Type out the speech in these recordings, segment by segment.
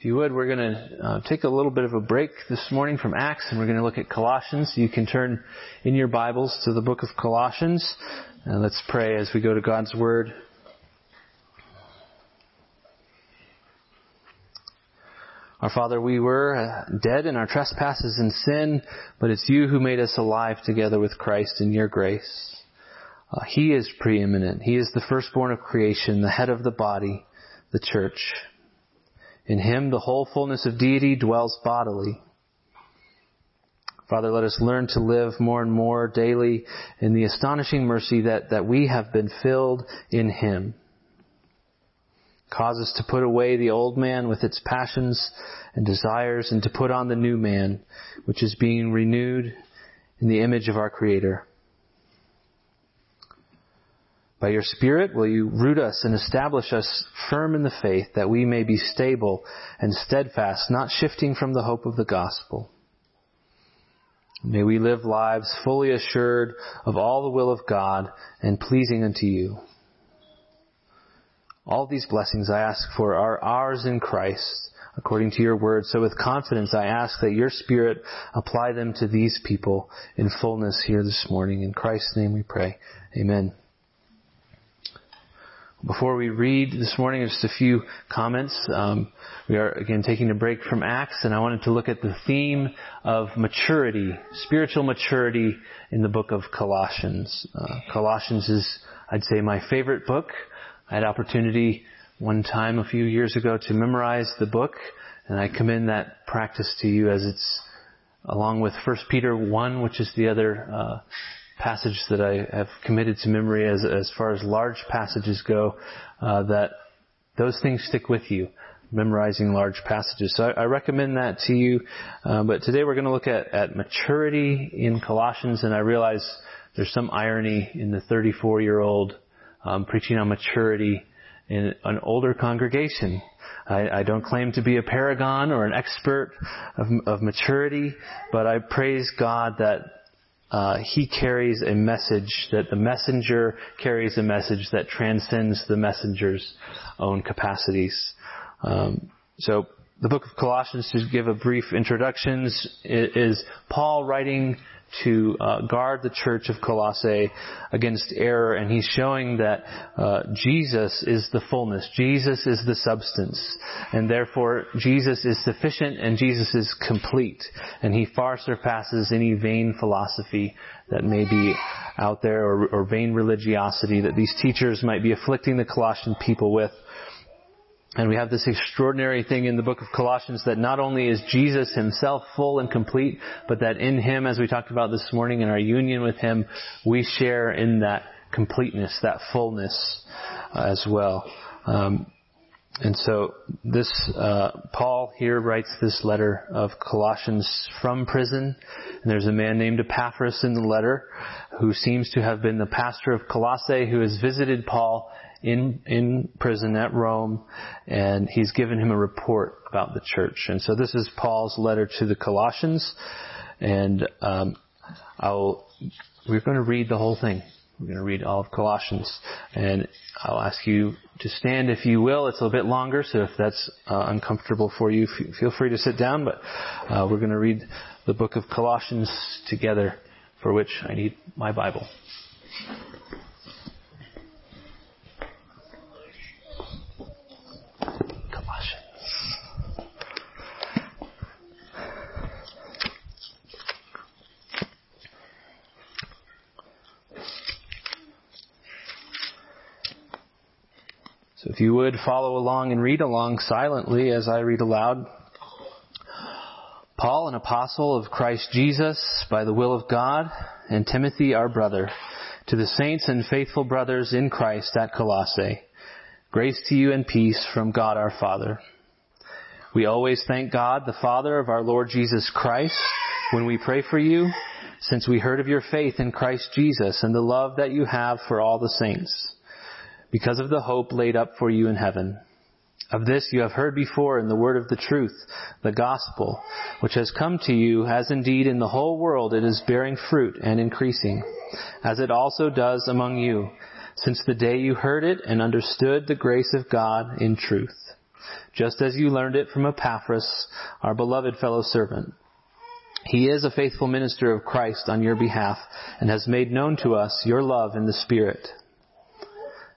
If you would, we're going to uh, take a little bit of a break this morning from Acts and we're going to look at Colossians. You can turn in your Bibles to the book of Colossians. And let's pray as we go to God's Word. Our Father, we were uh, dead in our trespasses and sin, but it's you who made us alive together with Christ in your grace. Uh, he is preeminent. He is the firstborn of creation, the head of the body, the church. In him the whole fullness of deity dwells bodily. Father, let us learn to live more and more daily in the astonishing mercy that, that we have been filled in him. Cause us to put away the old man with its passions and desires and to put on the new man, which is being renewed in the image of our Creator. By your Spirit, will you root us and establish us firm in the faith that we may be stable and steadfast, not shifting from the hope of the gospel. May we live lives fully assured of all the will of God and pleasing unto you. All these blessings I ask for are ours in Christ, according to your word. So with confidence I ask that your Spirit apply them to these people in fullness here this morning. In Christ's name we pray. Amen. Before we read this morning, just a few comments. Um, we are again taking a break from Acts, and I wanted to look at the theme of maturity, spiritual maturity in the book of Colossians. Uh, Colossians is, I'd say, my favorite book. I had opportunity one time a few years ago to memorize the book, and I commend that practice to you as it's along with 1 Peter 1, which is the other uh, passage that I have committed to memory as, as far as large passages go, uh, that those things stick with you, memorizing large passages. So I, I recommend that to you. Uh, but today we're going to look at, at maturity in Colossians, and I realize there's some irony in the 34 year old um, preaching on maturity in an older congregation. I, I, don't claim to be a paragon or an expert of, of maturity, but I praise God that uh, he carries a message that the messenger carries a message that transcends the messenger's own capacities. Um, so the book of Colossians, to give a brief introduction, is Paul writing to uh, guard the church of Colossae against error, and he's showing that uh, Jesus is the fullness, Jesus is the substance, and therefore Jesus is sufficient and Jesus is complete, and he far surpasses any vain philosophy that may be out there or, or vain religiosity that these teachers might be afflicting the Colossian people with. And we have this extraordinary thing in the book of Colossians that not only is Jesus himself full and complete, but that in him, as we talked about this morning in our union with him, we share in that completeness, that fullness uh, as well. Um, and so this, uh, Paul here writes this letter of Colossians from prison. And there's a man named Epaphras in the letter who seems to have been the pastor of Colossae who has visited Paul in, in prison at Rome, and he's given him a report about the church. And so this is Paul's letter to the Colossians, and um, I'll, we're going to read the whole thing. We're going to read all of Colossians, and I'll ask you to stand if you will. It's a little bit longer, so if that's uh, uncomfortable for you, f- feel free to sit down. But uh, we're going to read the book of Colossians together, for which I need my Bible. If you would follow along and read along silently as I read aloud. Paul, an apostle of Christ Jesus by the will of God, and Timothy, our brother, to the saints and faithful brothers in Christ at Colossae. Grace to you and peace from God our Father. We always thank God, the Father of our Lord Jesus Christ, when we pray for you, since we heard of your faith in Christ Jesus and the love that you have for all the saints because of the hope laid up for you in heaven. Of this you have heard before in the word of the truth, the gospel, which has come to you, as indeed in the whole world it is bearing fruit and increasing, as it also does among you, since the day you heard it and understood the grace of God in truth. just as you learned it from Epaphras, our beloved fellow servant. He is a faithful minister of Christ on your behalf and has made known to us your love in the Spirit.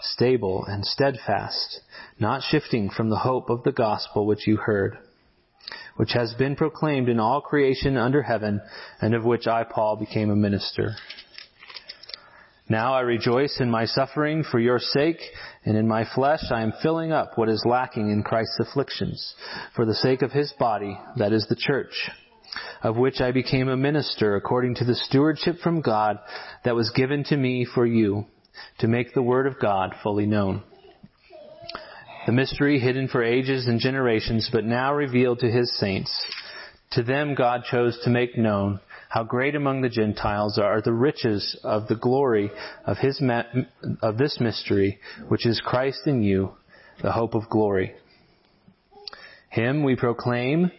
stable and steadfast, not shifting from the hope of the gospel which you heard, which has been proclaimed in all creation under heaven, and of which I, Paul, became a minister. Now I rejoice in my suffering for your sake, and in my flesh I am filling up what is lacking in Christ's afflictions, for the sake of his body, that is the church, of which I became a minister according to the stewardship from God that was given to me for you, to make the word of God fully known the mystery hidden for ages and generations, but now revealed to his saints. To them God chose to make known how great among the Gentiles are the riches of the glory of his of this mystery, which is Christ in you, the hope of glory. Him we proclaim,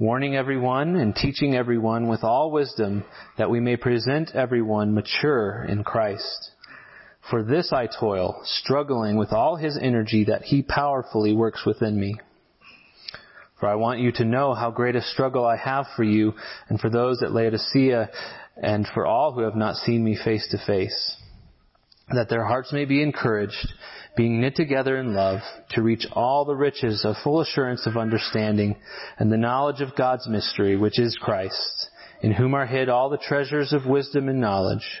warning everyone and teaching everyone with all wisdom that we may present everyone mature in Christ. For this I toil, struggling with all his energy that he powerfully works within me. For I want you to know how great a struggle I have for you and for those at Laodicea and for all who have not seen me face to face. That their hearts may be encouraged, being knit together in love, to reach all the riches of full assurance of understanding and the knowledge of God's mystery, which is Christ, in whom are hid all the treasures of wisdom and knowledge.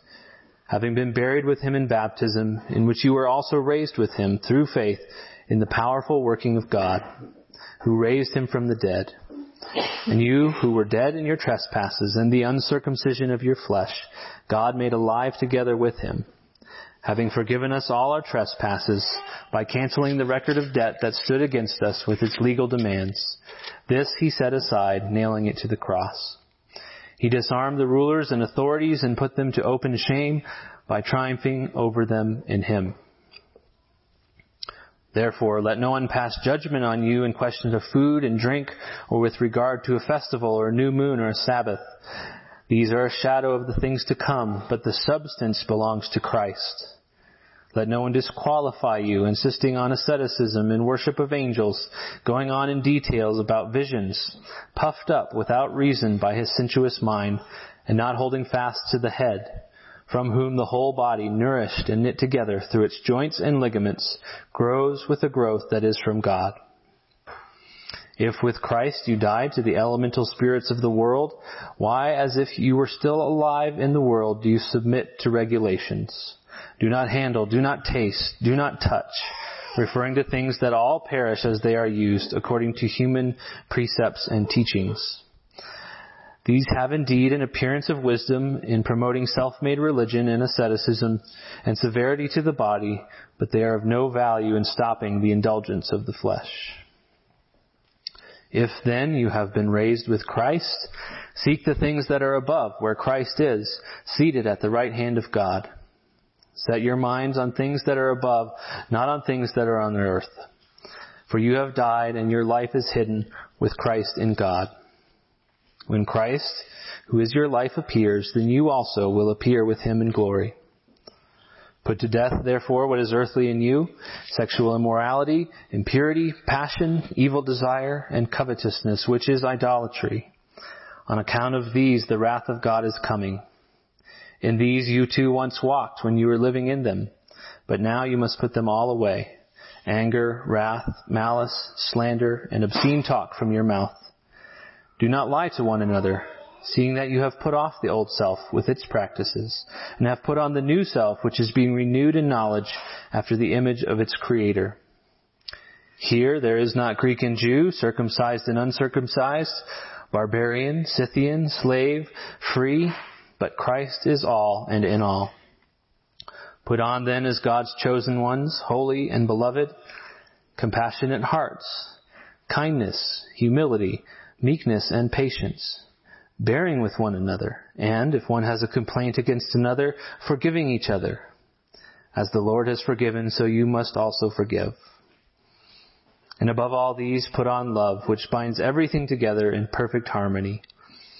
having been buried with him in baptism, in which you were also raised with him through faith in the powerful working of God, who raised him from the dead. And you who were dead in your trespasses and the uncircumcision of your flesh, God made alive together with him, having forgiven us all our trespasses by canceling the record of debt that stood against us with its legal demands. This he set aside, nailing it to the cross. He disarmed the rulers and authorities and put them to open shame by triumphing over them in him. Therefore, let no one pass judgment on you in questions of food and drink or with regard to a festival or a new moon or a Sabbath. These are a shadow of the things to come, but the substance belongs to Christ. Let no one disqualify you, insisting on asceticism and worship of angels, going on in details about visions, puffed up without reason by his sensuous mind, and not holding fast to the head, from whom the whole body, nourished and knit together through its joints and ligaments, grows with a growth that is from God. If with Christ you died to the elemental spirits of the world, why, as if you were still alive in the world, do you submit to regulations? Do not handle, do not taste, do not touch, referring to things that all perish as they are used according to human precepts and teachings. These have indeed an appearance of wisdom in promoting self-made religion and asceticism and severity to the body, but they are of no value in stopping the indulgence of the flesh. If then you have been raised with Christ, seek the things that are above, where Christ is, seated at the right hand of God. Set your minds on things that are above, not on things that are on the earth. For you have died and your life is hidden with Christ in God. When Christ, who is your life, appears, then you also will appear with him in glory. Put to death, therefore, what is earthly in you, sexual immorality, impurity, passion, evil desire, and covetousness, which is idolatry. On account of these, the wrath of God is coming. In these you too once walked when you were living in them, but now you must put them all away. Anger, wrath, malice, slander, and obscene talk from your mouth. Do not lie to one another, seeing that you have put off the old self with its practices, and have put on the new self, which is being renewed in knowledge after the image of its creator. Here there is not Greek and Jew, circumcised and uncircumcised, barbarian, Scythian, slave, free, but Christ is all and in all. Put on then as God's chosen ones, holy and beloved, compassionate hearts, kindness, humility, meekness, and patience, bearing with one another, and if one has a complaint against another, forgiving each other. As the Lord has forgiven, so you must also forgive. And above all these, put on love, which binds everything together in perfect harmony.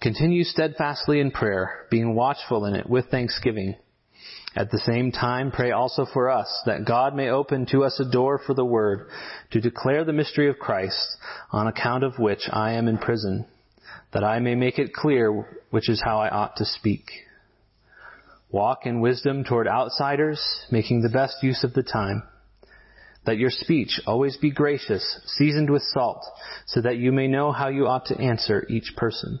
Continue steadfastly in prayer, being watchful in it with thanksgiving. At the same time, pray also for us, that God may open to us a door for the word, to declare the mystery of Christ, on account of which I am in prison, that I may make it clear which is how I ought to speak. Walk in wisdom toward outsiders, making the best use of the time. Let your speech always be gracious, seasoned with salt, so that you may know how you ought to answer each person.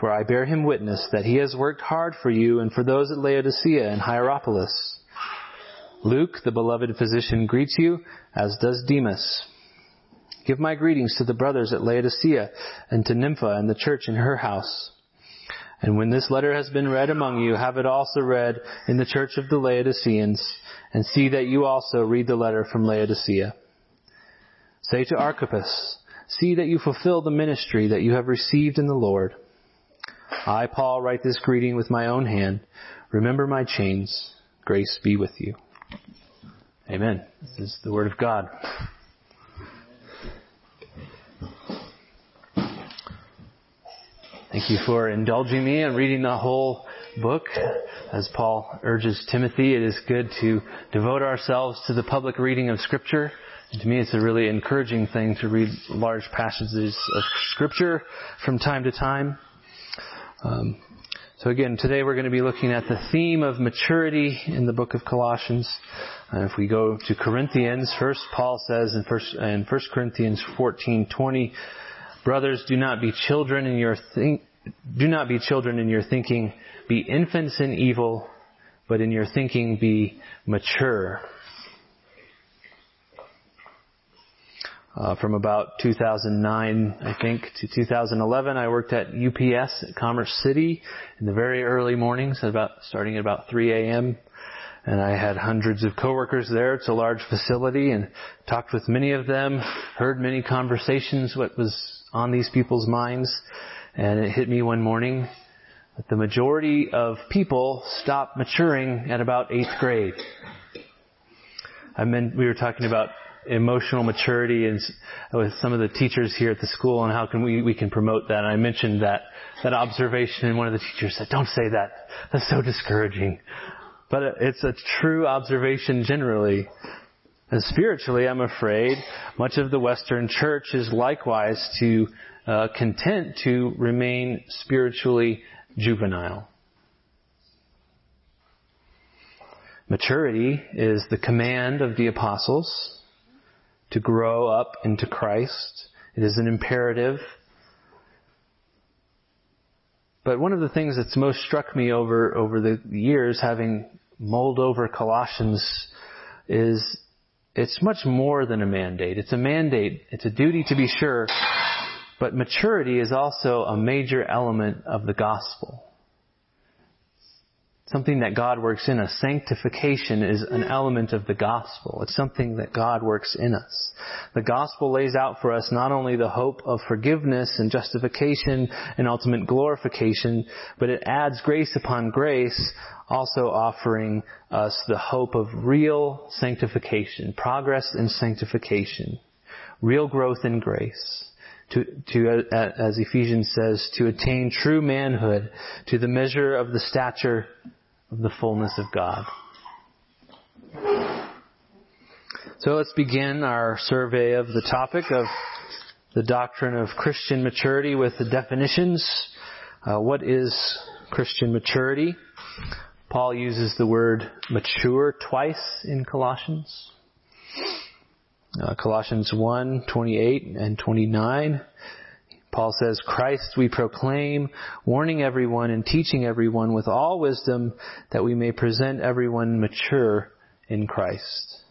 For I bear him witness that he has worked hard for you and for those at Laodicea and Hierapolis. Luke, the beloved physician, greets you, as does Demas. Give my greetings to the brothers at Laodicea and to Nympha and the church in her house. And when this letter has been read among you, have it also read in the church of the Laodiceans, and see that you also read the letter from Laodicea. Say to Archippus, see that you fulfill the ministry that you have received in the Lord. I, Paul, write this greeting with my own hand. Remember my chains. Grace be with you. Amen. This is the Word of God. Thank you for indulging me and reading the whole book. As Paul urges Timothy, it is good to devote ourselves to the public reading of Scripture. And to me, it's a really encouraging thing to read large passages of Scripture from time to time. Um, so again, today we're going to be looking at the theme of maturity in the book of Colossians. Uh, if we go to Corinthians, first Paul says in first in 1 Corinthians 14:20, brothers, do not be children in your think, do not be children in your thinking, be infants in evil, but in your thinking be mature. Uh, from about 2009, I think, to 2011, I worked at UPS at Commerce City in the very early mornings, about starting at about 3 a.m. And I had hundreds of coworkers there. It's a large facility, and talked with many of them, heard many conversations, what was on these people's minds, and it hit me one morning that the majority of people stop maturing at about eighth grade. I mean, we were talking about emotional maturity and with some of the teachers here at the school and how can we, we can promote that. And I mentioned that, that observation and one of the teachers said, don't say that. That's so discouraging. But it's a true observation generally. And spiritually, I'm afraid, much of the Western church is likewise to uh, content to remain spiritually juvenile. Maturity is the command of the apostles to grow up into Christ. It is an imperative. But one of the things that's most struck me over, over the years, having mulled over Colossians, is it's much more than a mandate. It's a mandate. It's a duty to be sure. But maturity is also a major element of the gospel something that God works in us. Sanctification is an hmm. element of the gospel. It's something that God works in us. The gospel lays out for us not only the hope of forgiveness and justification and ultimate glorification, but it adds grace upon grace, also offering us the hope of real sanctification, progress in sanctification, real growth in grace to, to uh, as Ephesians says, to attain true manhood, to the measure of the stature of the fullness of God. So let's begin our survey of the topic of the doctrine of Christian maturity with the definitions. Uh, what is Christian maturity? Paul uses the word mature twice in Colossians. Uh, Colossians 1, 28 and 29. Paul says, Christ we proclaim, warning everyone and teaching everyone with all wisdom that we may present everyone mature in Christ.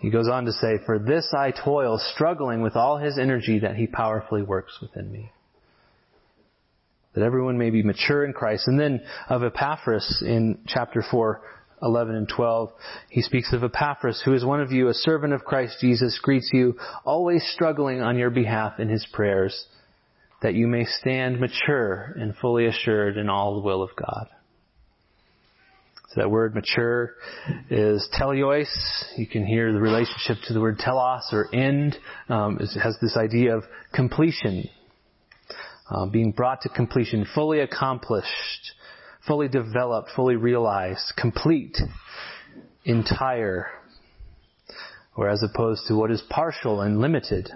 He goes on to say, For this I toil, struggling with all his energy that he powerfully works within me. That everyone may be mature in Christ. And then of Epaphras in chapter 4, 11 and 12, he speaks of Epaphras, who is one of you, a servant of Christ Jesus, greets you, always struggling on your behalf in his prayers, that you may stand mature and fully assured in all the will of God. So that word mature is teleios. You can hear the relationship to the word telos or end. Um, it has this idea of completion, uh, being brought to completion, fully accomplished, fully developed, fully realized, complete. entire, or as opposed to what is partial and limited.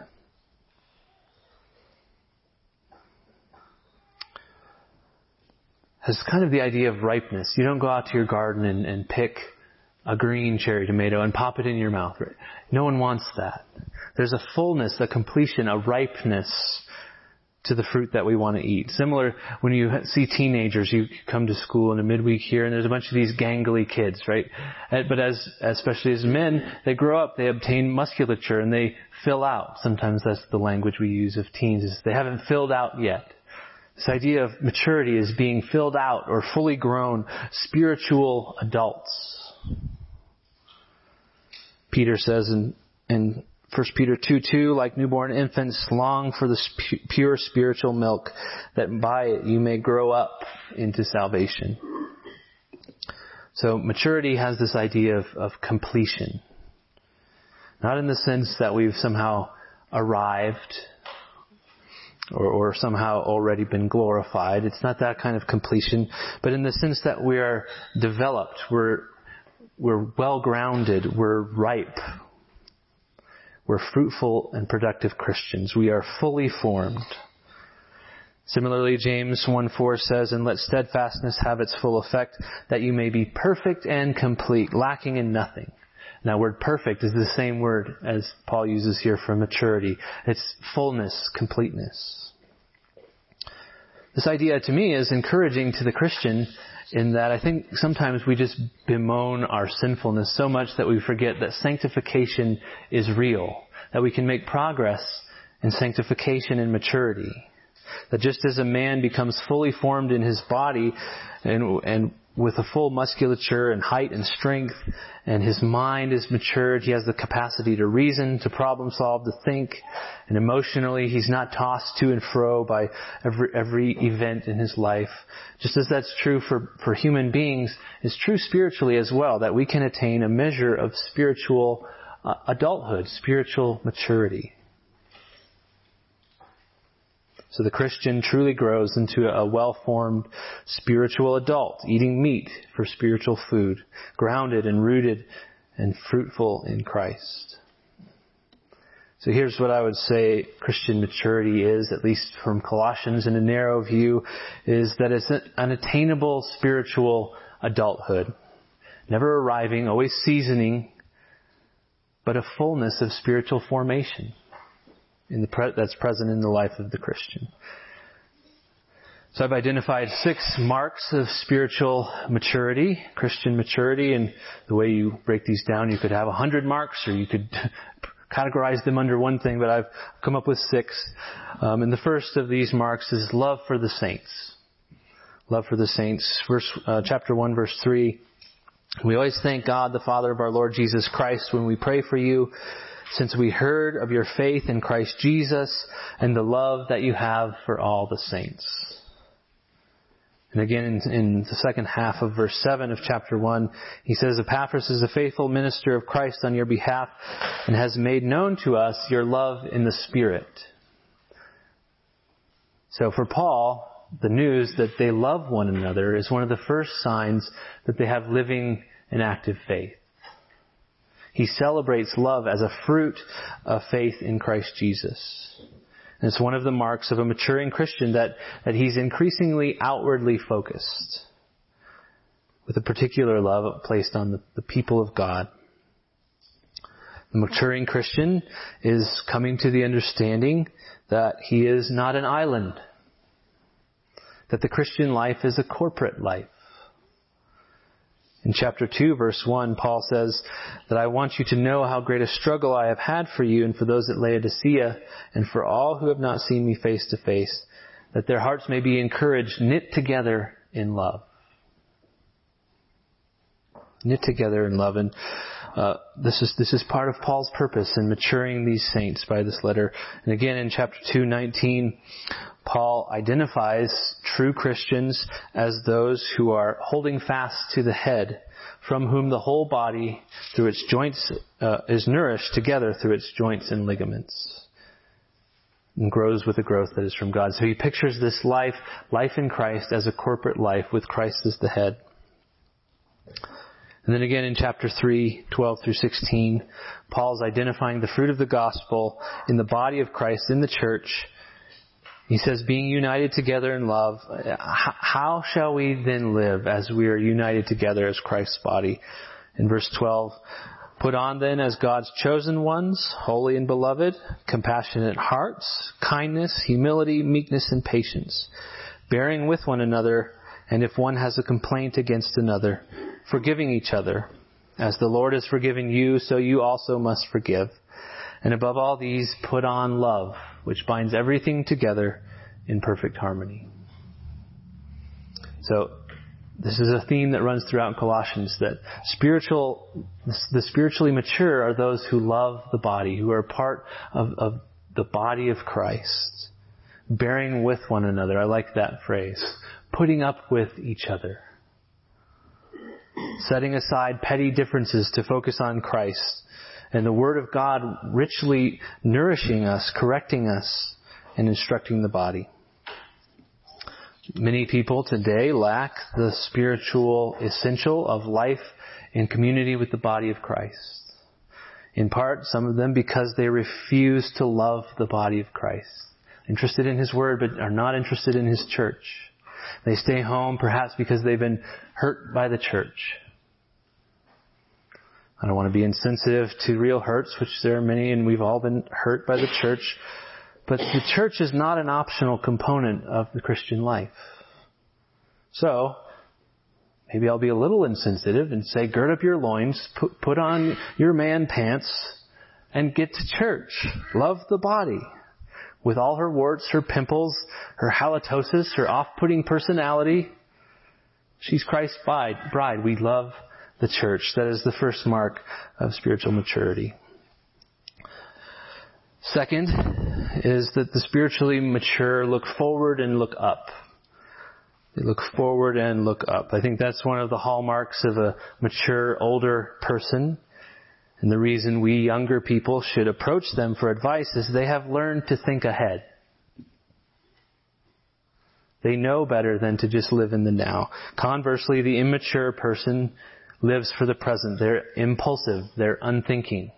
Has kind of the idea of ripeness. You don't go out to your garden and, and pick a green cherry tomato and pop it in your mouth. No one wants that. There's a fullness, a completion, a ripeness to the fruit that we want to eat. Similar when you see teenagers, you come to school in a midweek here and there's a bunch of these gangly kids, right? Uh, but as, especially as men, they grow up, they obtain musculature and they fill out. Sometimes that's the language we use of teens is they haven't filled out yet. This idea of maturity is being filled out or fully grown spiritual adults. Peter says in, in 1 Peter 2 2, like newborn infants, long for the pure spiritual milk, that by it you may grow up into salvation. So maturity has this idea of, of completion. Not in the sense that we've somehow arrived or, or, somehow already been glorified. It's not that kind of completion, but in the sense that we are developed, we're, we're well grounded, we're ripe, we're fruitful and productive Christians. We are fully formed. Similarly, James 1 4 says, And let steadfastness have its full effect, that you may be perfect and complete, lacking in nothing. Now, word perfect is the same word as Paul uses here for maturity. It's fullness, completeness. This idea to me is encouraging to the Christian in that I think sometimes we just bemoan our sinfulness so much that we forget that sanctification is real, that we can make progress in sanctification and maturity. That just as a man becomes fully formed in his body and, and with a full musculature and height and strength, and his mind is matured. He has the capacity to reason, to problem solve, to think, and emotionally he's not tossed to and fro by every, every event in his life. Just as that's true for, for human beings, it's true spiritually as well, that we can attain a measure of spiritual uh, adulthood, spiritual maturity. So the Christian truly grows into a well-formed spiritual adult, eating meat for spiritual food, grounded and rooted and fruitful in Christ. So here's what I would say Christian maturity is, at least from Colossians in a narrow view, is that it's an attainable spiritual adulthood. Never arriving, always seasoning, but a fullness of spiritual formation the pre- that's present in the life of the Christian. So I've identified six marks of spiritual maturity, Christian maturity, and the way you break these down, you could have a hundred marks, or you could categorize them under one thing, but I've come up with six. Um, and the first of these marks is love for the saints. Love for the saints. Verse, uh, chapter 1, verse 3. We always thank God, the Father of our Lord Jesus Christ, when we pray for you since we heard of your faith in Christ Jesus and the love that you have for all the saints. And again, in, in, the second half of verse 7 of chapter 1, he says, Epaphras is a faithful minister of Christ on your behalf and has made known to us your love in the Spirit. So for Paul, the news that they love one another is one of the first signs that they have living and active faith. He celebrates love as a fruit of faith in Christ Jesus. And it's one of the marks of a maturing Christian that, that he's increasingly outwardly focused with a particular love placed on the, the people of God. The maturing Christian is coming to the understanding that he is not an island, that the Christian life is a corporate life. In chapter 2 verse 1, Paul says that I want you to know how great a struggle I have had for you and for those at Laodicea and for all who have not seen me face to face, that their hearts may be encouraged, knit together in love. Knit together in love. And uh, this is this is part of Paul's purpose in maturing these saints by this letter. And again, in chapter two, nineteen, Paul identifies true Christians as those who are holding fast to the head, from whom the whole body, through its joints, uh, is nourished together through its joints and ligaments. And grows with the growth that is from God. So he pictures this life, life in Christ, as a corporate life with Christ as the head. And then again in chapter 3, 12 through 16, Paul's identifying the fruit of the gospel in the body of Christ, in the church. He says, being united together in love, how shall we then live as we are united together as Christ's body? In verse 12, put on then as God's chosen ones, holy and beloved, compassionate hearts, kindness, humility, meekness, and patience, bearing with one another, and if one has a complaint against another, forgiving each other. As the Lord has forgiven you, so you also must forgive. And above all these, put on love, which binds everything together in perfect harmony. So, this is a theme that runs throughout Colossians that spiritual, the spiritually mature are those who love the body, who are part of, of the body of Christ, bearing with one another. I like that phrase. Putting up with each other setting aside petty differences to focus on Christ, and the Word of God richly nourishing us, correcting us, and instructing the body. Many people today lack the spiritual essential of life in community with the body of Christ. In part, some of them because they refuse to love the body of Christ. Interested in His Word, but are not interested in His church. They stay home perhaps because they've been hurt by the church. I don't want to be insensitive to real hurts, which there are many and we've all been hurt by the church. But the church is not an optional component of the Christian life. So, maybe I'll be a little insensitive and say, gird up your loins, put, put on your man pants, and get to church. Love the body with all her warts, her pimples, her halitosis, her off-putting personality. She's Christ's bride. We love the church. That is the first mark of spiritual maturity. Second is that the spiritually mature look forward and look up. They look forward and look up. I think that's one of the hallmarks of a mature, older person. And the reason we younger people should approach them for advice is they have learned to think ahead. They know better than to just live in the now. Conversely, the immature person lives for the present. They're impulsive. They're unthinking.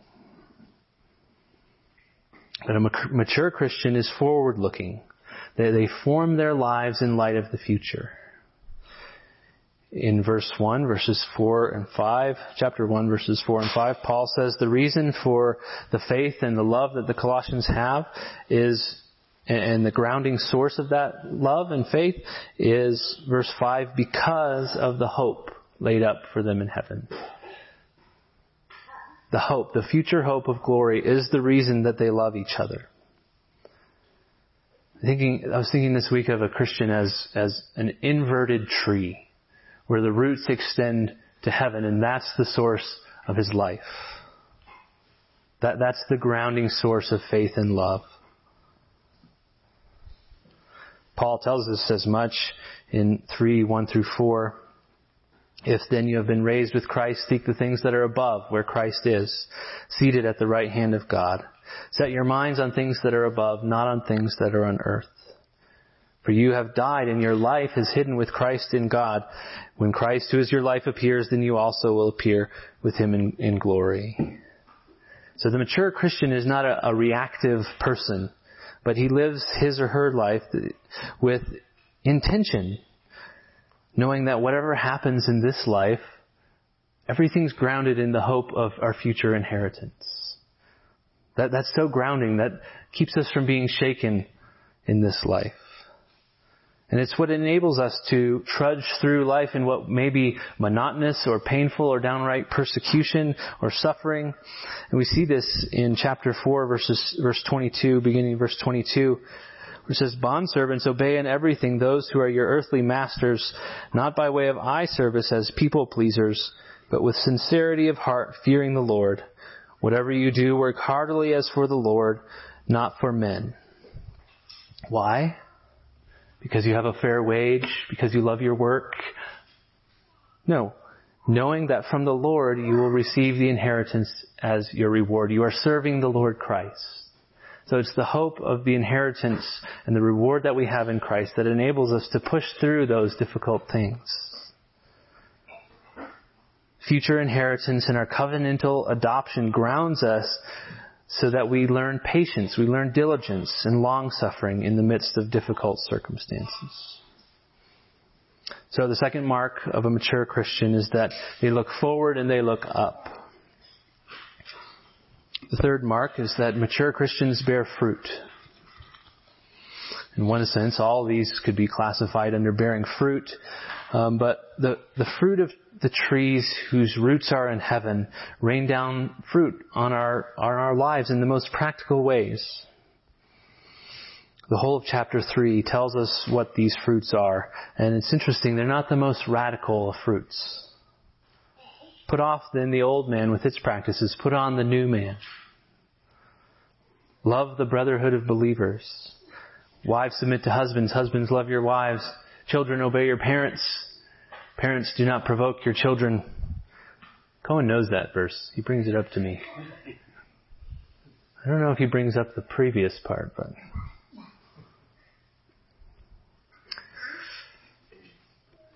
But a mature Christian is forward looking. They, they form their lives in light of the future in verse 1, verses 4 and 5, chapter 1, verses 4 and 5, Paul says the reason for the faith and the love that the Colossians have is, and the grounding source of that love and faith is verse 5, because of the hope laid up for them in heaven. The hope, the future hope of glory is the reason that they love each other. Thinking, I was thinking this week of a Christian as, as an inverted tree where the roots extend to heaven, and that's the source of his life. That, that's the grounding source of faith and love. Paul tells us as much in 3, 1 through 4. If then you have been raised with Christ, seek the things that are above, where Christ is, seated at the right hand of God. Set your minds on things that are above, not on things that are on earth. For you have died and your life is hidden with Christ in God. When Christ, who is your life, appears, then you also will appear with him in, in glory. So the mature Christian is not a, a reactive person, but he lives his or her life with intention, knowing that whatever happens in this life, everything's grounded in the hope of our future inheritance. That, that's so grounding that keeps us from being shaken in this life. And it's what enables us to trudge through life in what may be monotonous or painful or downright persecution or suffering. And we see this in chapter 4 verses, verse 22, beginning verse 22, where it says, Bondservants, obey in everything those who are your earthly masters, not by way of eye service as people pleasers, but with sincerity of heart, fearing the Lord. Whatever you do, work heartily as for the Lord, not for men. Why? Because you have a fair wage, because you love your work. No. Knowing that from the Lord you will receive the inheritance as your reward. You are serving the Lord Christ. So it's the hope of the inheritance and the reward that we have in Christ that enables us to push through those difficult things. future inheritance and our covenantal adoption grounds us so that we learn patience, we learn diligence and long suffering in the midst of difficult circumstances. So the second mark of a mature Christian is that they look forward and they look up. The third mark is that mature Christians bear fruit. In one sense, all these could be classified under bearing fruit, um, but the, the fruit of the trees whose roots are in heaven rain down fruit on our, on our lives in the most practical ways. The whole of chapter 3 tells us what these fruits are, and it's interesting, they're not the most radical of fruits. Put off then the old man with its practices, put on the new man. Love the brotherhood of believers. Wives submit to husbands. Husbands love your wives. Children obey your parents. Parents do not provoke your children. Cohen knows that verse. He brings it up to me. I don't know if he brings up the previous part, but.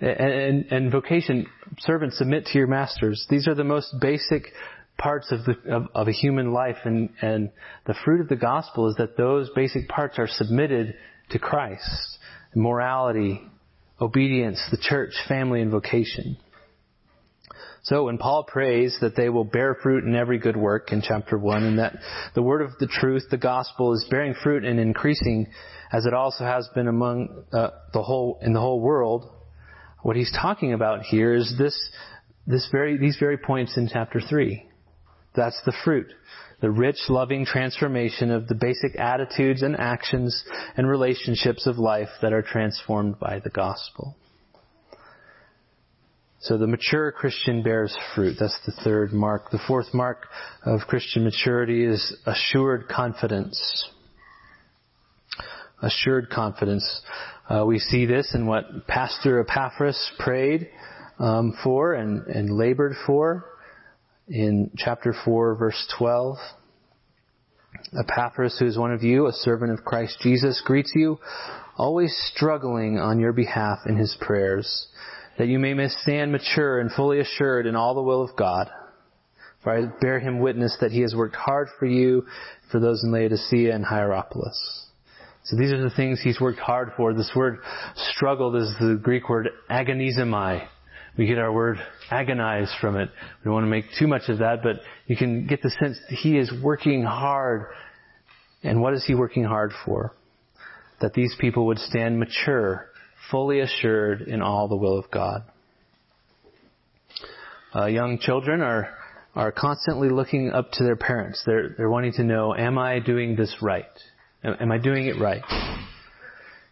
And, and, and vocation, servants submit to your masters. These are the most basic parts of, the, of, of a human life, and, and the fruit of the gospel is that those basic parts are submitted to Christ. Morality, obedience, the church, family, and vocation. So when Paul prays that they will bear fruit in every good work in chapter 1 and that the word of the truth, the gospel, is bearing fruit and increasing as it also has been among uh, the whole, in the whole world, what he's talking about here is this, this very, these very points in chapter 3. That's the fruit. The rich, loving transformation of the basic attitudes and actions and relationships of life that are transformed by the gospel. So the mature Christian bears fruit. That's the third mark. The fourth mark of Christian maturity is assured confidence. Assured confidence. Uh, we see this in what Pastor Epaphras prayed um, for and, and labored for in chapter 4, verse 12. Epaphras, who is one of you, a servant of Christ Jesus, greets you, always struggling on your behalf in his prayers, that you may stand mature and fully assured in all the will of God. For I bear him witness that he has worked hard for you, for those in Laodicea and Hierapolis. So these are the things he's worked hard for. This word struggled is the Greek word agonizomai, we get our word agonize from it. We don't want to make too much of that, but you can get the sense that he is working hard. And what is he working hard for? That these people would stand mature, fully assured in all the will of God. Uh, young children are are constantly looking up to their parents. They're they're wanting to know, am I doing this right? Am, am I doing it right?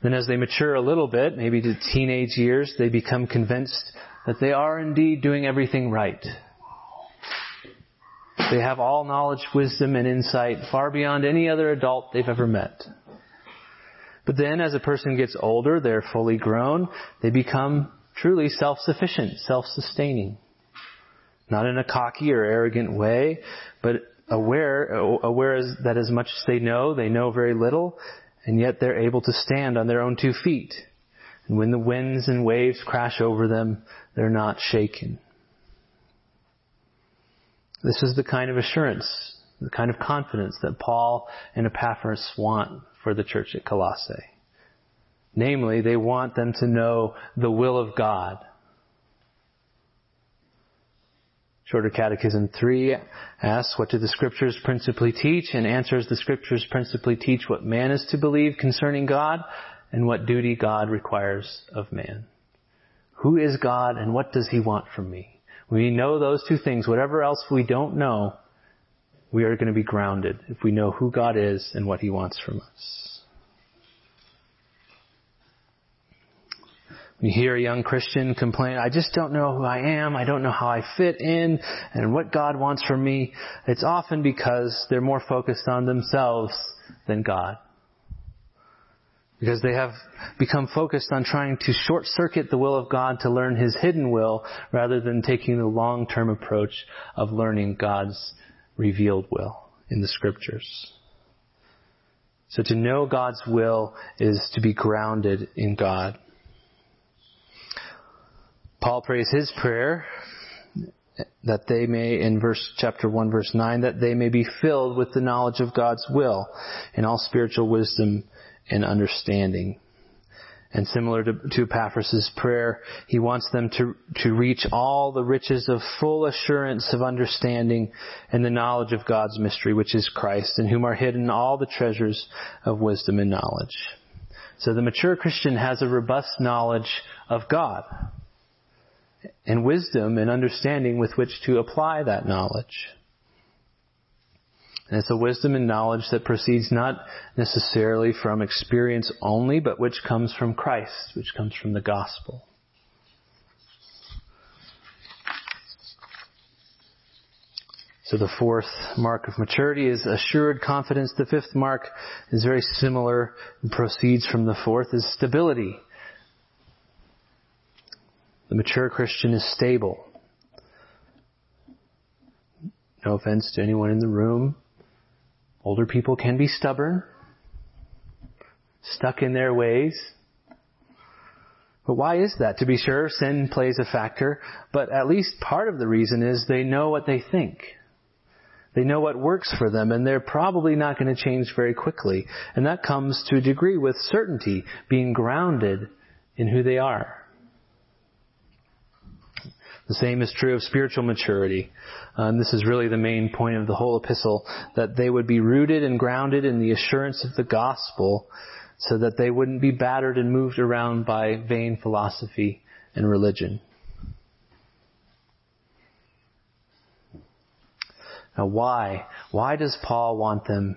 Then as they mature a little bit, maybe to teenage years, they become convinced that they are indeed doing everything right. They have all knowledge, wisdom, and insight far beyond any other adult they've ever met. But then as a person gets older, they're fully grown, they become truly self-sufficient, self-sustaining. Not in a cocky or arrogant way, but aware, aware that as much as they know, they know very little, and yet they're able to stand on their own two feet. And when the winds and waves crash over them, they're not shaken. This is the kind of assurance, the kind of confidence that Paul and Epaphras want for the church at Colossae. Namely, they want them to know the will of God. Shorter Catechism 3 asks, what do the scriptures principally teach? And answers, the scriptures principally teach what man is to believe concerning God and what duty God requires of man. Who is God and what does He want from me? We know those two things. Whatever else we don't know, we are going to be grounded if we know who God is and what He wants from us. You hear a young Christian complain, I just don't know who I am, I don't know how I fit in, and what God wants from me. It's often because they're more focused on themselves than God. Because they have become focused on trying to short circuit the will of God to learn His hidden will rather than taking the long term approach of learning God's revealed will in the scriptures. So to know God's will is to be grounded in God. Paul prays his prayer that they may, in verse, chapter 1 verse 9, that they may be filled with the knowledge of God's will in all spiritual wisdom and understanding. And similar to, to Epaphras' prayer, he wants them to, to reach all the riches of full assurance of understanding and the knowledge of God's mystery, which is Christ, in whom are hidden all the treasures of wisdom and knowledge. So the mature Christian has a robust knowledge of God and wisdom and understanding with which to apply that knowledge. And it's a wisdom and knowledge that proceeds not necessarily from experience only, but which comes from Christ, which comes from the gospel. So the fourth mark of maturity is assured confidence. The fifth mark is very similar and proceeds from the fourth is stability. The mature Christian is stable. No offense to anyone in the room. Older people can be stubborn, stuck in their ways. But why is that? To be sure, sin plays a factor, but at least part of the reason is they know what they think. They know what works for them, and they're probably not going to change very quickly. And that comes to a degree with certainty, being grounded in who they are. The same is true of spiritual maturity. Um, this is really the main point of the whole epistle, that they would be rooted and grounded in the assurance of the gospel so that they wouldn't be battered and moved around by vain philosophy and religion. Now why? Why does Paul want them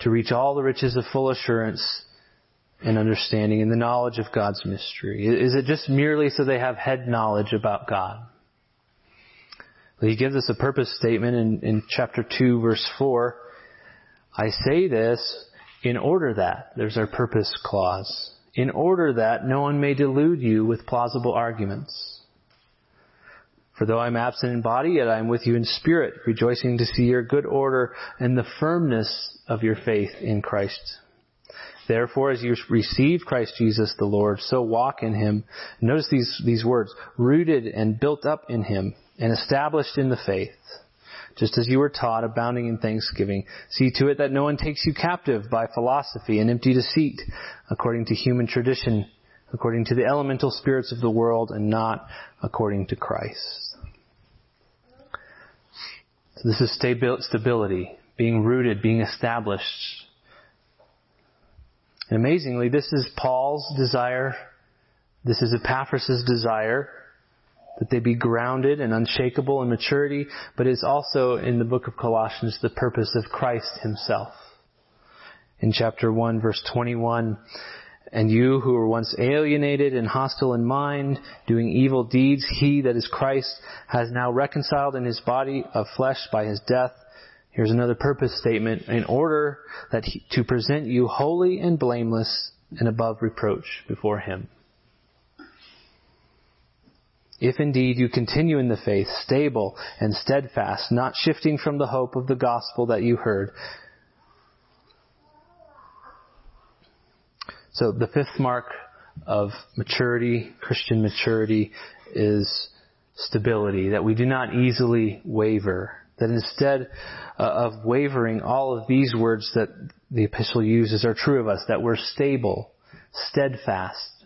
to reach all the riches of full assurance and understanding and the knowledge of God's mystery? Is it just merely so they have head knowledge about God? He gives us a purpose statement in, in chapter 2 verse 4. I say this in order that, there's our purpose clause, in order that no one may delude you with plausible arguments. For though I'm absent in body, yet I am with you in spirit, rejoicing to see your good order and the firmness of your faith in Christ. Therefore, as you received Christ Jesus the Lord, so walk in him. Notice these, these words, rooted and built up in him and established in the faith, just as you were taught, abounding in thanksgiving. See to it that no one takes you captive by philosophy and empty deceit, according to human tradition, according to the elemental spirits of the world, and not according to Christ. So this is stability, being rooted, being established. And amazingly, this is Paul's desire. This is Epaphras' desire that they be grounded and unshakable in maturity, but is also in the book of Colossians the purpose of Christ himself. In chapter 1 verse 21, and you who were once alienated and hostile in mind, doing evil deeds, he that is Christ has now reconciled in his body of flesh by his death. Here's another purpose statement, in order that he, to present you holy and blameless and above reproach before him. If indeed you continue in the faith, stable and steadfast, not shifting from the hope of the gospel that you heard. So the fifth mark of maturity, Christian maturity, is stability, that we do not easily waver. That instead uh, of wavering, all of these words that the epistle uses are true of us, that we're stable, steadfast,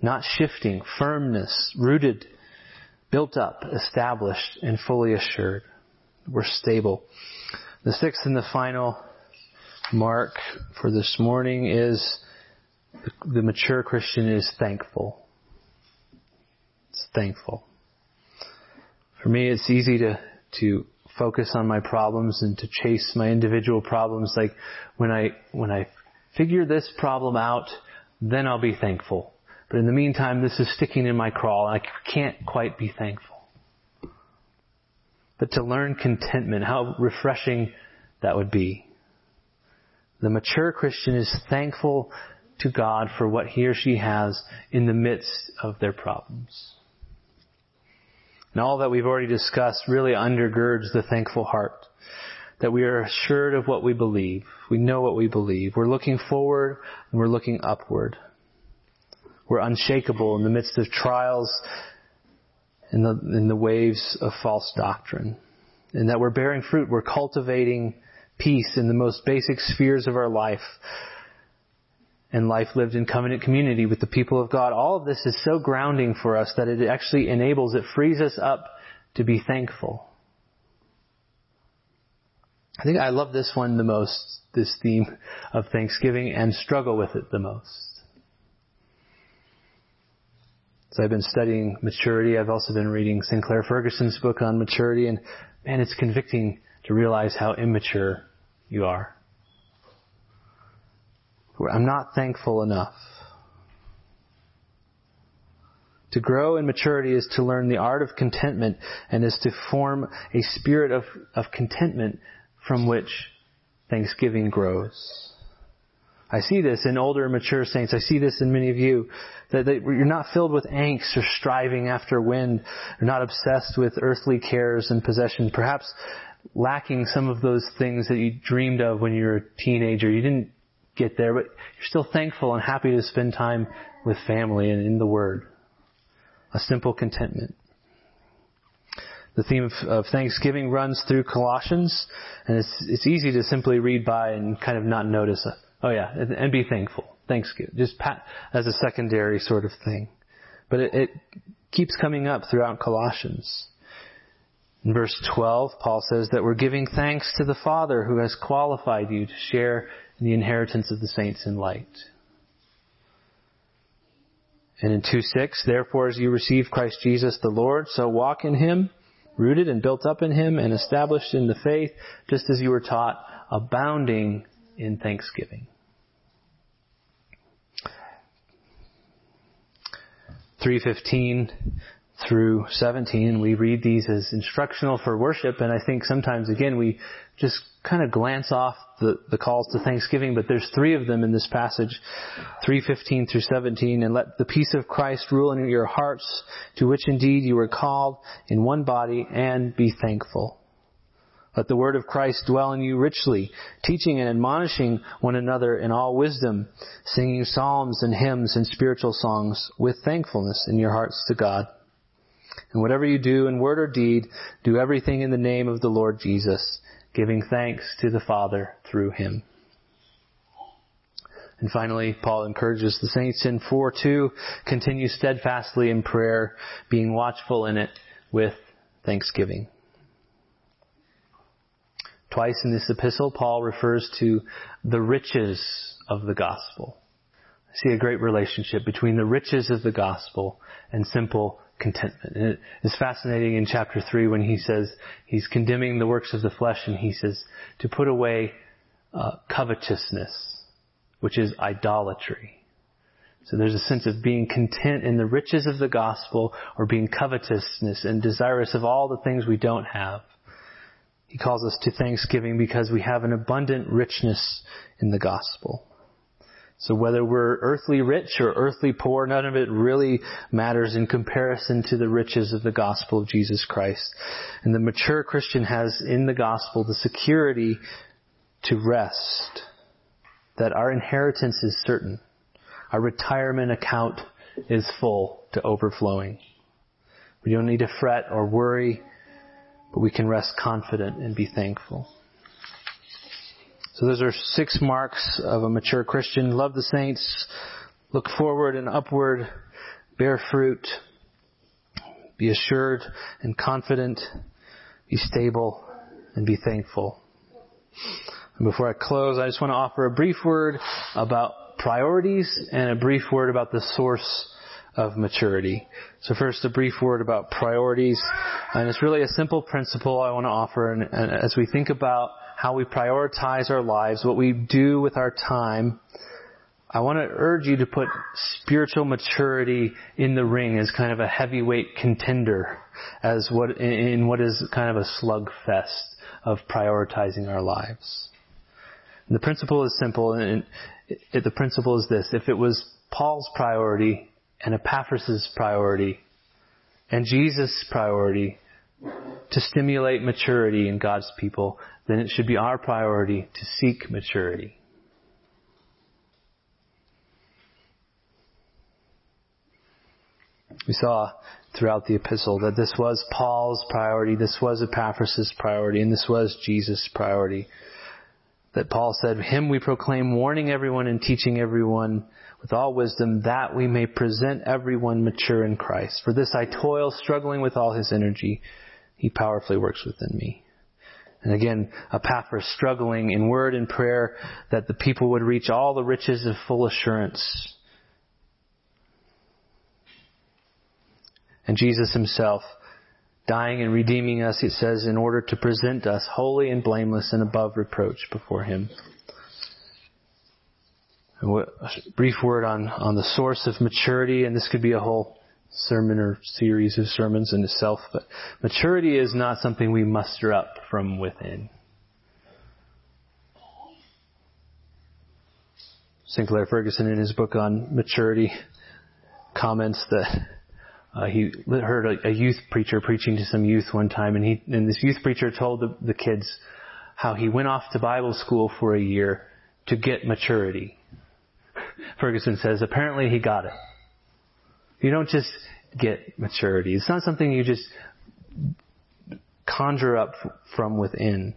not shifting, firmness, rooted built up, established, and fully assured. We're stable. The sixth and the final mark for this morning is the, the mature Christian is thankful. It's thankful. For me, it's easy to, to focus on my problems and to chase my individual problems. Like when I, when I figure this problem out, then I'll be thankful. But in the meantime, this is sticking in my craw and I can't quite be thankful. But to learn contentment, how refreshing that would be. The mature Christian is thankful to God for what he or she has in the midst of their problems. And all that we've already discussed really undergirds the thankful heart. That we are assured of what we believe. We know what we believe. We're looking forward and we're looking upward. We're unshakable in the midst of trials in the, in the waves of false doctrine. And that we're bearing fruit, we're cultivating peace in the most basic spheres of our life and life lived in covenant community with the people of God. All of this is so grounding for us that it actually enables, it frees us up to be thankful. I think I love this one the most, this theme of Thanksgiving, and struggle with it the most. So I've been studying maturity. I've also been reading Sinclair Ferguson's book on maturity, and man, it's convicting to realize how immature you are. I'm not thankful enough. To grow in maturity is to learn the art of contentment and is to form a spirit of, of contentment from which thanksgiving grows. I see this in older, mature saints. I see this in many of you. That, you're not filled with angst or striving after wind. You're not obsessed with earthly cares and possession. Perhaps lacking some of those things that you dreamed of when you were a teenager. You didn't get there, but you're still thankful and happy to spend time with family and in the Word. A simple contentment. The theme of, of, Thanksgiving runs through Colossians, and it's it's easy to simply read by and kind of not notice Oh yeah, and, and be thankful. Thanksgiving, just pat, as a secondary sort of thing. But it, it keeps coming up throughout Colossians. In verse 12, Paul says that we're giving thanks to the Father who has qualified you to share in the inheritance of the saints in light. And in 2.6, therefore as you receive Christ Jesus the Lord, so walk in Him, rooted and built up in Him and established in the faith, just as you were taught, abounding in thanksgiving. 315 through 17, we read these as instructional for worship, and I think sometimes, again, we just kind of glance off the, the calls to thanksgiving, but there's three of them in this passage, 315 through 17, and let the peace of Christ rule in your hearts, to which indeed you were called in one body, and be thankful. Let the word of Christ dwell in you richly, teaching and admonishing one another in all wisdom, singing psalms and hymns and spiritual songs with thankfulness in your hearts to God. And whatever you do in word or deed, do everything in the name of the Lord Jesus, giving thanks to the Father through him. And finally, Paul encourages the saints in 4-2, continue steadfastly in prayer, being watchful in it with thanksgiving. Twice in this epistle, Paul refers to the riches of the gospel. I see a great relationship between the riches of the gospel and simple contentment. And it is fascinating in chapter 3 when he says he's condemning the works of the flesh and he says to put away uh, covetousness, which is idolatry. So there's a sense of being content in the riches of the gospel or being covetousness and desirous of all the things we don't have. He calls us to thanksgiving because we have an abundant richness in the gospel. So whether we're earthly rich or earthly poor, none of it really matters in comparison to the riches of the gospel of Jesus Christ. And the mature Christian has in the gospel the security to rest, that our inheritance is certain. Our retirement account is full to overflowing. We don't need to fret or worry but we can rest confident and be thankful. So those are six marks of a mature Christian. Love the saints, look forward and upward, bear fruit, be assured and confident, be stable, and be thankful. And before I close, I just want to offer a brief word about priorities and a brief word about the source of maturity. So first, a brief word about priorities. And it's really a simple principle I want to offer. And, and as we think about how we prioritize our lives, what we do with our time, I want to urge you to put spiritual maturity in the ring as kind of a heavyweight contender, as what in what is kind of a slugfest of prioritizing our lives. And the principle is simple, and it, the principle is this: if it was Paul's priority and Epaphras' priority and Jesus' priority to stimulate maturity in God's people, then it should be our priority to seek maturity. We saw throughout the epistle that this was Paul's priority, this was Epaphras' priority, and this was Jesus' priority. That Paul said, Him we proclaim, warning everyone and teaching everyone with all wisdom, that we may present everyone mature in Christ. For this I toil, struggling with all his energy. He powerfully works within me. And again, Epaphras struggling in word and prayer that the people would reach all the riches of full assurance. And Jesus himself dying and redeeming us, it says, in order to present us holy and blameless and above reproach before him. a brief word on, on the source of maturity, and this could be a whole sermon or series of sermons in itself, but maturity is not something we muster up from within. Sinclair Ferguson in his book on maturity comments that uh, he heard a, a, youth preacher preaching to some youth one time, and he and this youth preacher told the, the kids how he went off to Bible school for a year to get maturity. Ferguson says apparently he got it. You don't just get maturity. It's not something you just conjure up from within.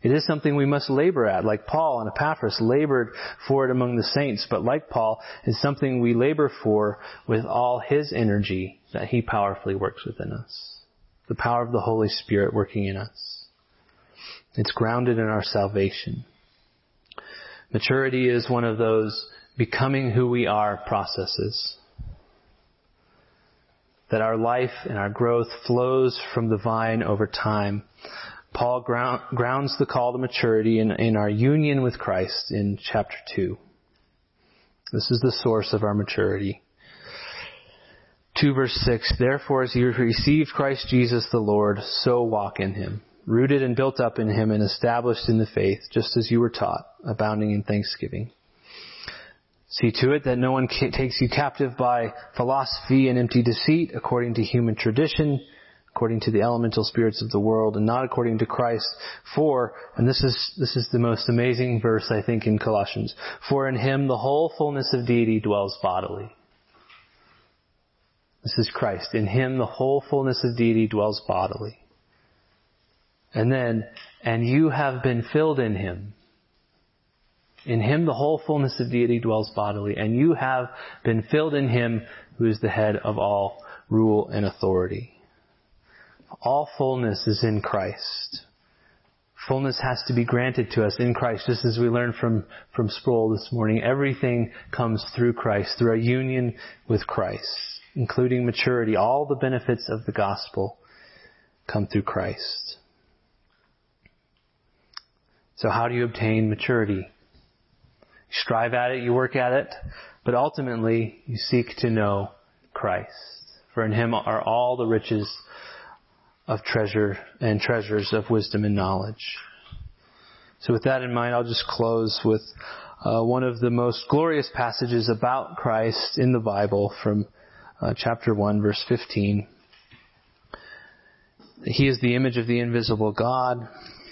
It is something we must labor at, like Paul and Epaphras labored for it among the saints, but like Paul, it's something we labor for with all his energy that he powerfully works within us. The power of the Holy Spirit working in us. It's grounded in our salvation. Maturity is one of those becoming who we are processes. That our life and our growth flows from the vine over time Paul ground, grounds the call to maturity in, in our union with Christ in chapter 2. This is the source of our maturity. 2 verse 6, Therefore as you received Christ Jesus the Lord, so walk in him, rooted and built up in him and established in the faith, just as you were taught, abounding in thanksgiving. See to it that no one takes you captive by philosophy and empty deceit, according to human tradition, according to the elemental spirits of the world and not according to Christ. For, and this is, this is the most amazing verse I think in Colossians, for in him the whole fullness of deity dwells bodily. This is Christ. In him the whole fullness of deity dwells bodily. And then, and you have been filled in him. In him the whole fullness of deity dwells bodily, and you have been filled in him who is the head of all rule and authority. All fullness is in Christ. Fullness has to be granted to us in Christ, just as we learned from, from Sproul this morning. Everything comes through Christ, through our union with Christ, including maturity. All the benefits of the gospel come through Christ. So how do you obtain maturity? You strive at it, you work at it, but ultimately you seek to know Christ. For in Him are all the riches of treasure and treasures of wisdom and knowledge. So with that in mind, I'll just close with uh, one of the most glorious passages about Christ in the Bible from uh, chapter 1 verse 15. He is the image of the invisible God,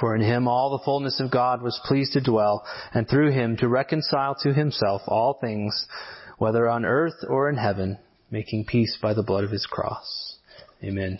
For in him all the fullness of God was pleased to dwell, and through him to reconcile to himself all things, whether on earth or in heaven, making peace by the blood of his cross. Amen.